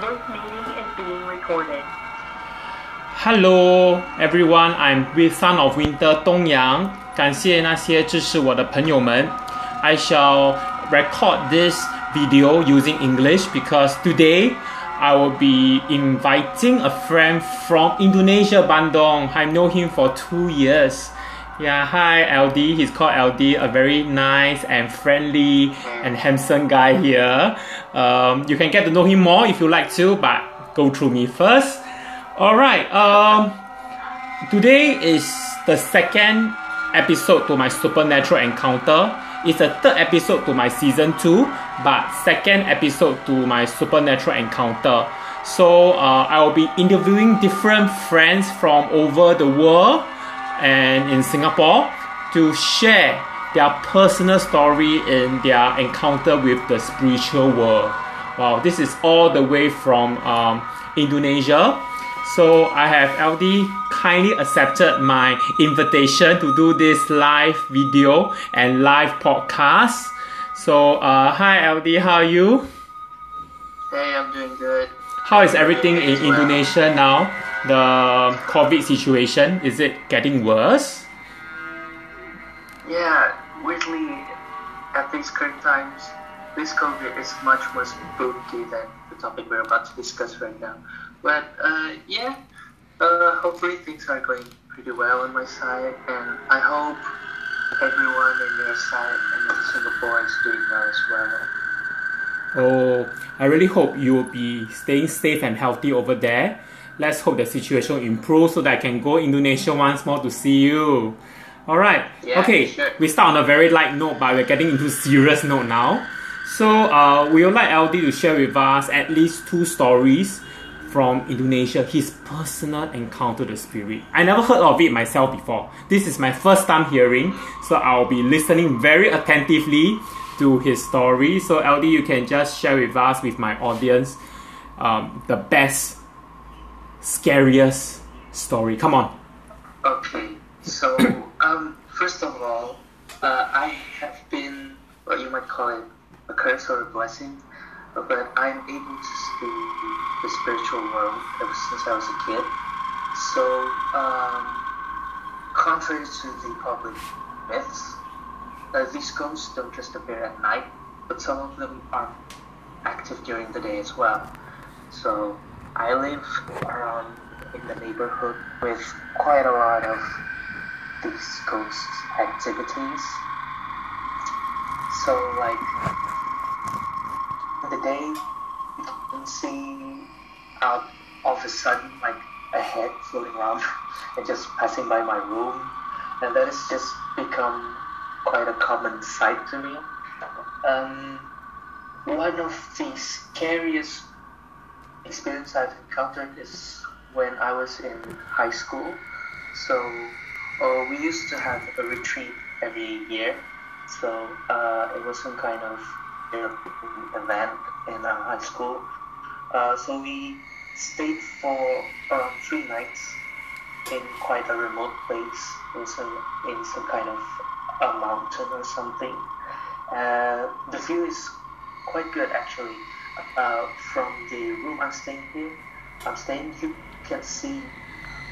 This meeting is being recorded. Hello everyone, I'm with Son of Winter 东阳。感谢那些支持我的朋友们。I shall record this video using English because today I will be inviting a friend from Indonesia, Bandung. I know him for two years. Yeah, hi Aldi. He's called Aldi, a very nice and friendly and handsome guy here. Um, you can get to know him more if you like to, but go through me first. All right. Um, today is the second episode to my supernatural encounter. It's the third episode to my season two, but second episode to my supernatural encounter. So uh, I will be interviewing different friends from over the world and in Singapore to share their personal story in their encounter with the spiritual world. Wow, this is all the way from um, Indonesia. So I have Aldi kindly accepted my invitation to do this live video and live podcast. So uh, hi Aldi, how are you? Hey, I'm doing good. How is everything in. Indonesia now? The COVID situation is it getting worse? Yeah, weirdly, at these current times, this COVID is much more spooky than the topic we're about to discuss right now. But uh, yeah, uh, hopefully things are going pretty well on my side, and I hope everyone in your side and in Singapore is doing well as well. Oh, I really hope you will be staying safe and healthy over there. Let's hope the situation improves so that I can go to Indonesia once more to see you. All right. Yeah, okay. sure. We start on a very light note, but we're getting into serious note now. So, uh, we would like Aldi to share with us at least two stories from Indonesia, his personal encounter with the spirit. I never heard of it myself before. This is my first time hearing, so I'll be listening very attentively to his story. So, Aldi, you can just share with us, with my audience, um, the best, scariest story. Come on. Okay, so um, first of all, uh, I have been what you might call it a curse or a blessing, but I'm able to see the spiritual world ever since I was a kid. So, um, contrary to the public myths, uh, these ghosts don't just appear at night, but some of them are active during the day as well. So, I live around in the neighborhood with quite a lot of these ghost activities. So, like, in the day, you can see out of a sudden, like, a head floating around and just passing by my room. And that has just become quite a common sight to me. Um, one of the scariest experience I've encountered is when I was in high school. So uh, we used to have a retreat every year. So uh, it was some kind of event in our high school. Uh, so we stayed for around three nights in quite a remote place, in some in some kind of a mountain or something. Uh, the view is quite good actually. Uh, from the room I'm staying here, I'm staying, you can see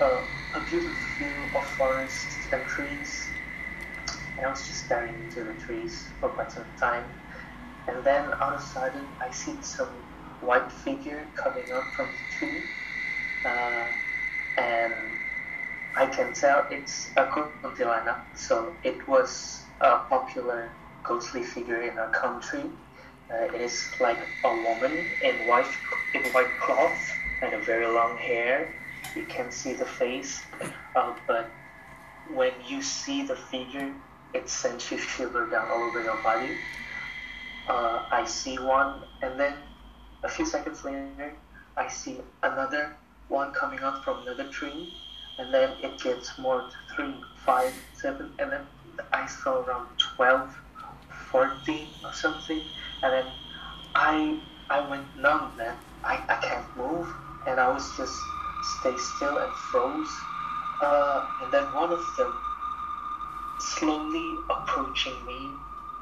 uh, a beautiful view of forests and trees. And I was just staring into the trees for quite some time. And then all of a sudden, I see some white figure coming up from the tree. Uh, and I can tell it's a kuntilanak. So it was a popular ghostly figure in our country. Uh, it is like a woman in white in white cloth and a very long hair. You can see the face, uh, but when you see the figure, it sends you shiver down all over your body. Uh, I see one, and then a few seconds later, I see another one coming up from another tree, and then it gets more three, five, seven, and then I saw around 12, 14 or something, and then I I went numb, man. I, I can't move, and I was just stay still and froze. Uh, and then one of them slowly approaching me.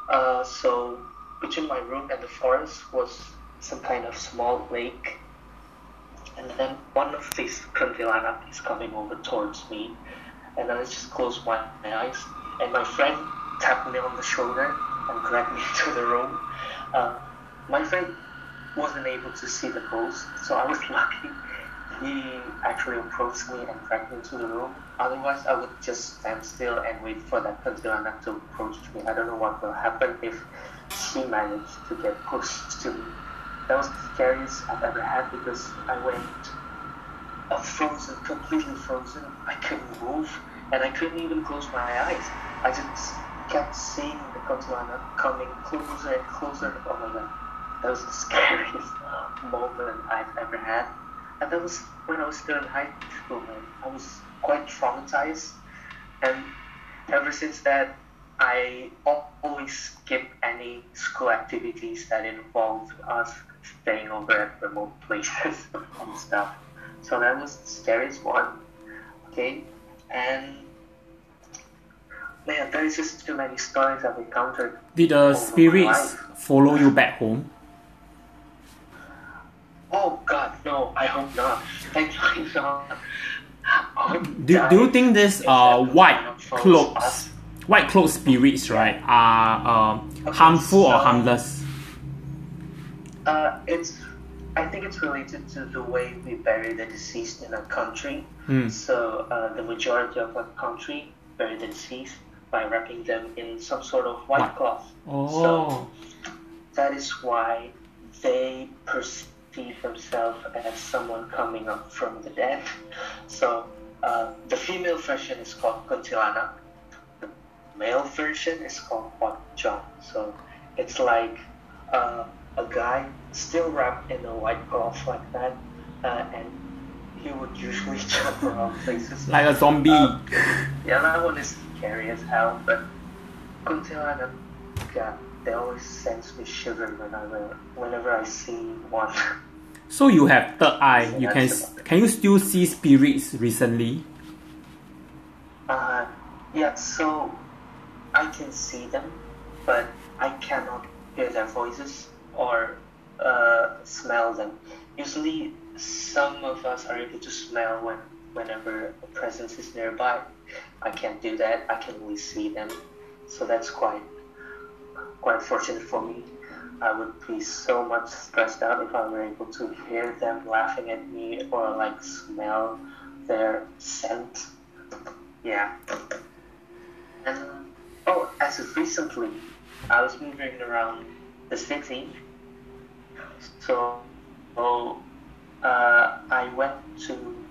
Uh, so between my room and the forest was some kind of small lake. and then one of these kuntilanak is coming over towards me, and then I just close my, my eyes, and my friend tapped me on the shoulder and dragged me to the room. Uh, my friend wasn't able to see the ghost, so I was lucky. He actually approached me and dragged me into the room. Otherwise, I would just stand still and wait for that kuntilanak to approach me. I don't know what will happen if she managed to get close to me. That was the scariest I've ever had because I went uh, frozen, completely frozen. I couldn't move and I couldn't even close my eyes. I just kept seeing the kuntilanak coming closer and closer. Oh my that was the scariest moment I've ever had. And that was when I was still in high school, man. I was quite traumatized. And ever since that, I always skip any school activities that involve us staying over at remote places and stuff. So that was the scariest one. Okay, and man, there's just too many stories I've encountered. Did the spirits follow you back home? Oh God, no! I hope not. Thankfully not. I Do, do you think this uh, white cloaks, white cloak spirits, right, are um, Okay, harmful or harmless? Uh, it's. I think it's related to the way we bury the deceased in our country. Hmm. So uh, the majority of our country bury the deceased by wrapping them in some sort of white cloth. Oh, So that is why they perceive themselves as someone coming up from the dead. So uh, the female version is called Kuntilanak. The male version is called Pocong. So it's like uh, a guy still wrapped in a white cloth like that, uh, and he would usually jump around places. like a zombie. Uh, yeah, that one is scary as hell, but Kuntilanak, yeah, they always sends me shiver whenever, whenever I see one. so you have third eye. So You can that's s- about it. can you still see spirits recently? Uh, yeah, so I can see them, but I cannot hear their voices or uh, smell them. Usually, some of us are able to smell when whenever a presence is nearby. I can't do that. I can only see them, so that's quite quite fortunate for me. I would be so much stressed out if I were able to hear them laughing at me or like smell their scent. Yeah. And oh, as of recently, I was moving around the city. So, uh, I went to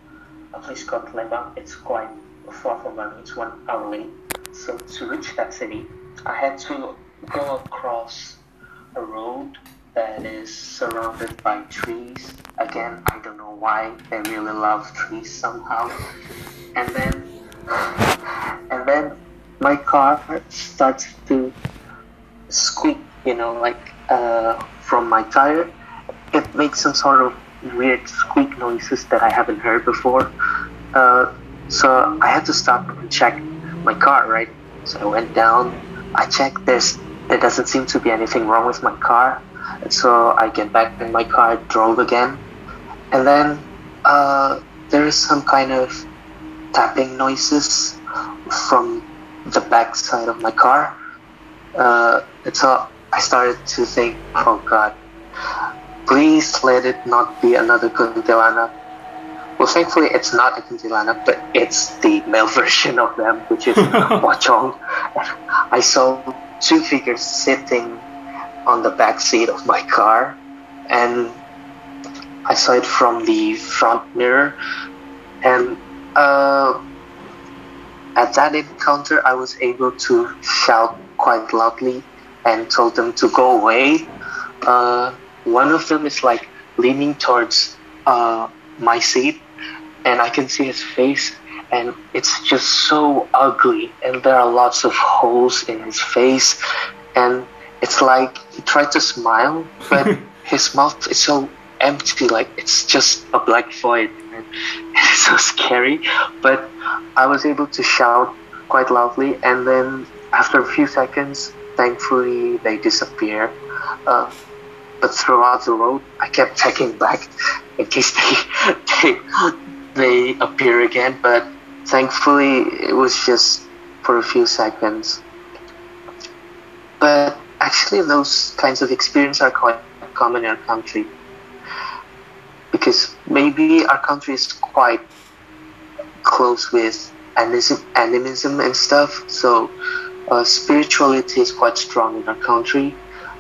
a place called Lembang. It's quite far from Bandung. It's one hour away. So to reach that city, I had to go across a road that is surrounded by trees. Again, I don't know why they really love trees somehow. And then and then my car starts to squeak, you know, like uh, from my tire. It makes some sort of weird squeak noises that I haven't heard before. Uh, so I had to stop and check my car, right? So I went down. I checked. this. there doesn't seem to be anything wrong with my car. And so I get back in my car, drove again, and then uh, there is some kind of tapping noises from the back side of my car. Uh, and so I started to think, oh God, please let it not be another kuntilanak. Well, thankfully, it's not a kuntilanak, but it's the male version of them, which is Pocong. I saw two figures sitting on the back seat of my car, and I saw it from the front mirror, and uh, at that encounter, I was able to shout quite loudly and told them to go away. Uh, one of them is like leaning towards uh, my seat, and I can see his face, and it's just so ugly, and there are lots of holes in his face, and it's like he tried to smile, but his mouth is so empty, like it's just a black void. And it's so scary, but I was able to shout quite loudly, and then after a few seconds, thankfully they disappear. Uh, but throughout the road, I kept checking back in case they they, they appear again. But thankfully, it was just for a few seconds. But actually, those kinds of experiences are quite common in our country because maybe our country is quite close with animism, animism and stuff. So uh, spirituality is quite strong in our country.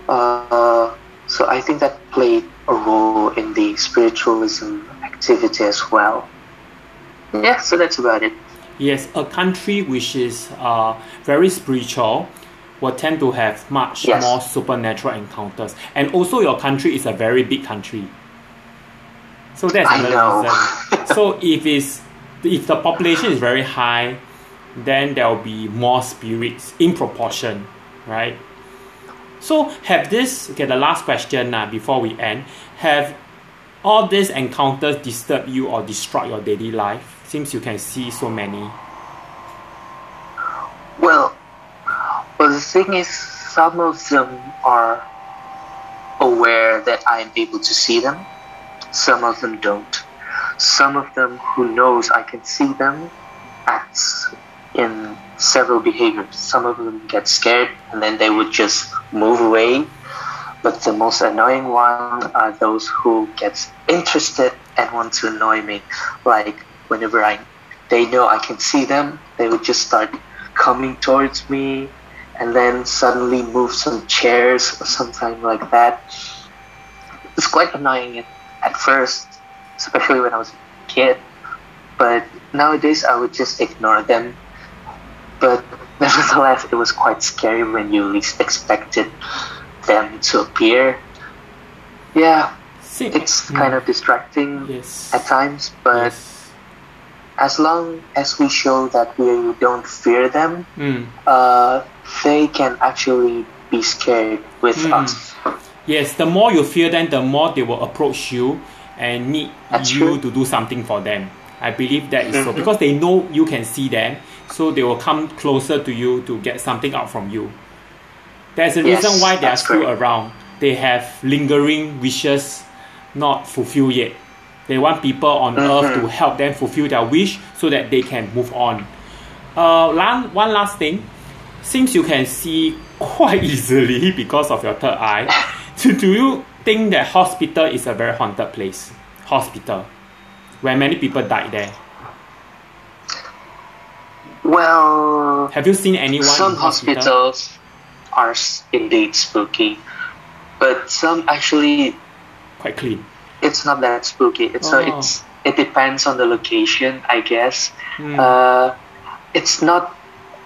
Uh, so I think that played a role in the spiritualism activity as well. Yeah, so that's about it. Yes, a country which is uh, very spiritual will tend to have much Yes. more supernatural encounters. And also, your country is a very big country. So that's I another reason. so if it's if the population is very high, then there will be more spirits in proportion, right? So have this okay the last question uh, before we end have all these encounters disturb you or destroy your daily life since you can see so many Well, well, the thing is, some of them are aware that I am able to see them. Some of them don't. Some of them who knows I can see them acts in several behaviors. Some of them get scared and then they would just move away. But the most annoying one are those who get interested and want to annoy me. Like whenever I, they know I can see them, they would just start coming towards me and then suddenly move some chairs or something like that. It's quite annoying at, at first, especially when I was a kid. But nowadays I would just ignore them. But nevertheless, it was quite scary when you least expected them to appear. Yeah, it's kind of distracting yes at times, but yes. As long as we show that we don't fear them, Mm. uh, they can actually be scared with Mm. us. Yes, the more you fear them, the more they will approach you and need That's you true. to do something for them. I believe that is so Mhm. because they know you can see them, so they will come closer to you to get something out from you. There's a Yes, reason why they are still correct. around. They have lingering wishes not fulfilled yet. They want people on earth to help them fulfill their wish so that they can move on. Uh, lan- one last thing, since you can see quite easily because of your third eye, do, do you think that hospital is a very haunted place? Hospital, where many people died there. Well, Have you seen anyone some in hospital? hospitals are indeed spooky, but some actually Quite clean. It's not that spooky. It's so Oh. it's it depends on the location, I guess. Mm. Uh, it's not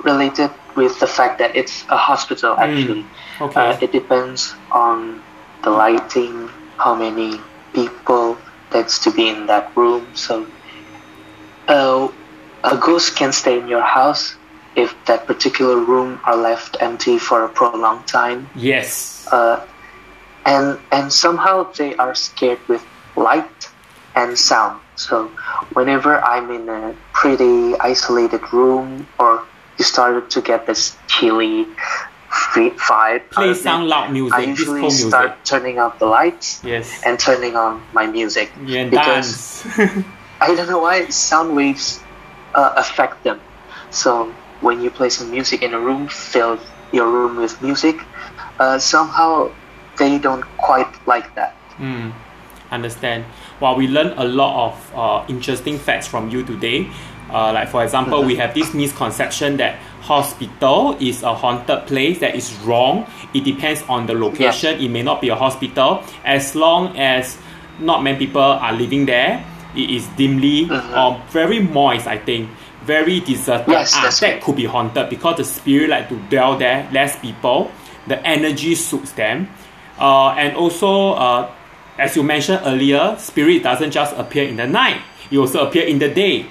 related with the fact that it's a hospital. Actually, Okay. uh, it depends on the lighting, how many people that's to be in that room. So, uh, a ghost can stay in your house if that particular room are left empty for a prolonged time yes. uh, and and somehow they are scared with light and sound. So whenever I'm in a pretty isolated room, or you started to get this chilly vibe, Play some loud music, I usually music. start turning off the lights yes. and turning on my music yeah, because. I don't know why sound waves uh, affect them. So when you play some music in a room, fill your room with music, uh, somehow they don't quite like that. Mm, understand. Well, we learned a lot of uh, interesting facts from you today. Uh, like for example, we have this misconception that hospital is a haunted place. That is wrong. It depends on the location. It may not be a hospital as long as not many people are living there. It is dimly Mhm. or very moist. I think very deserted. Yes, ah, that right. could be haunted because the spirit like to dwell there. Less people. The energy suits them. Uh, and also, uh, as you mentioned earlier, spirit doesn't just appear in the night; it also appear in the day.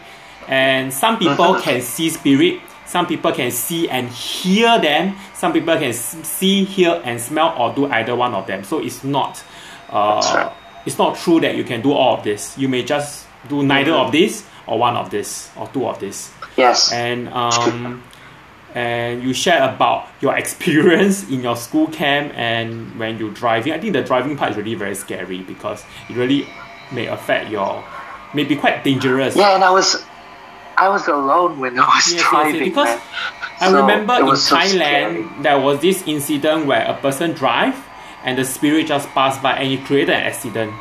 And some people Mhm. can see spirit. Some people can see and hear them. Some people can see, hear, and smell, or do either one of them. So it's not, uh, right. it's not true that you can do all of this. You may just do neither Mhm. of this, or one of this, or two of this Yes. and um, and you share about your experience in your school camp and when you're driving. I think the driving part is really very scary because it really may affect your, may be quite dangerous. Yeah, and I was, I was alone when I was Yes, driving. yes, because man. I So, remember in so Thailand there was this incident where a person drive and the spirit just passed by and it created an accident.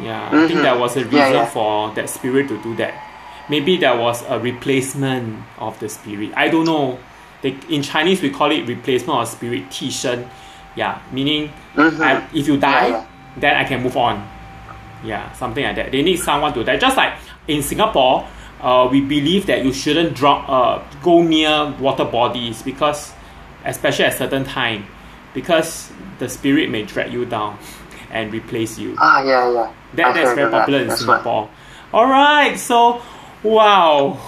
Yeah, I think Mhm. there was a reason Yeah, yeah. for that spirit to do that. Maybe there was a replacement of the spirit. I don't know. They, in Chinese we call it replacement of spirit, 替身. Yeah, meaning Mhm. I, if you die, Yeah, then I can move on. Yeah, something like that. They need someone to die. Just like in Singapore, uh, we believe that you shouldn't drop, uh, go near water bodies because, especially at certain time, because the spirit may drag you down and replace you. Ah, yeah, yeah. That, that's very of that. popular in That's. Singapore. All right, so wow,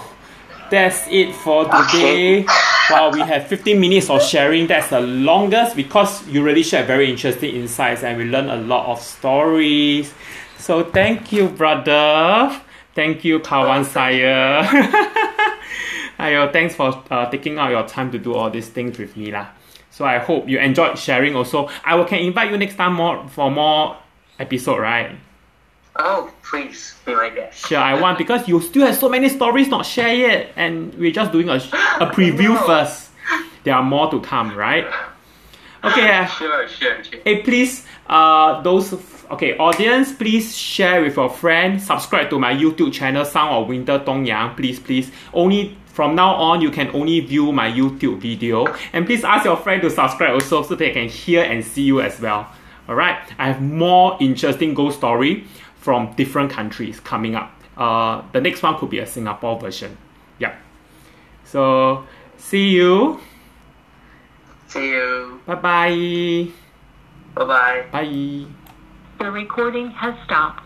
that's it for today. Wow, we have 15 minutes of sharing. That's the longest because you really share very interesting insights and we learn a lot of stories. So thank you, brother. Thank you, Kawan Saya. Ayo, thanks for uh, taking out your time to do all these things with me lah. So I hope you enjoyed sharing also. I will can invite you next time more for more episode, right? Oh, please be my guest. Sure, I want because you still have so many stories not shared yet, and we're just doing a, a preview No. first. There are more to come, right? Okay, uh, Sure, sure, sure. hey, please, uh, those okay, audience, please share with your friend. Subscribe to my YouTube channel, Sound of Winter Dong Yang. Please, please. Only from now on, you can only view my YouTube video, and please ask your friend to subscribe also, so they can hear and see you as well. All right, I have more interesting ghost story from different countries coming up. Uh, the next one could be a Singapore version. Yeah. So, see you. See you. Bye bye. Bye bye. Bye. The recording has stopped.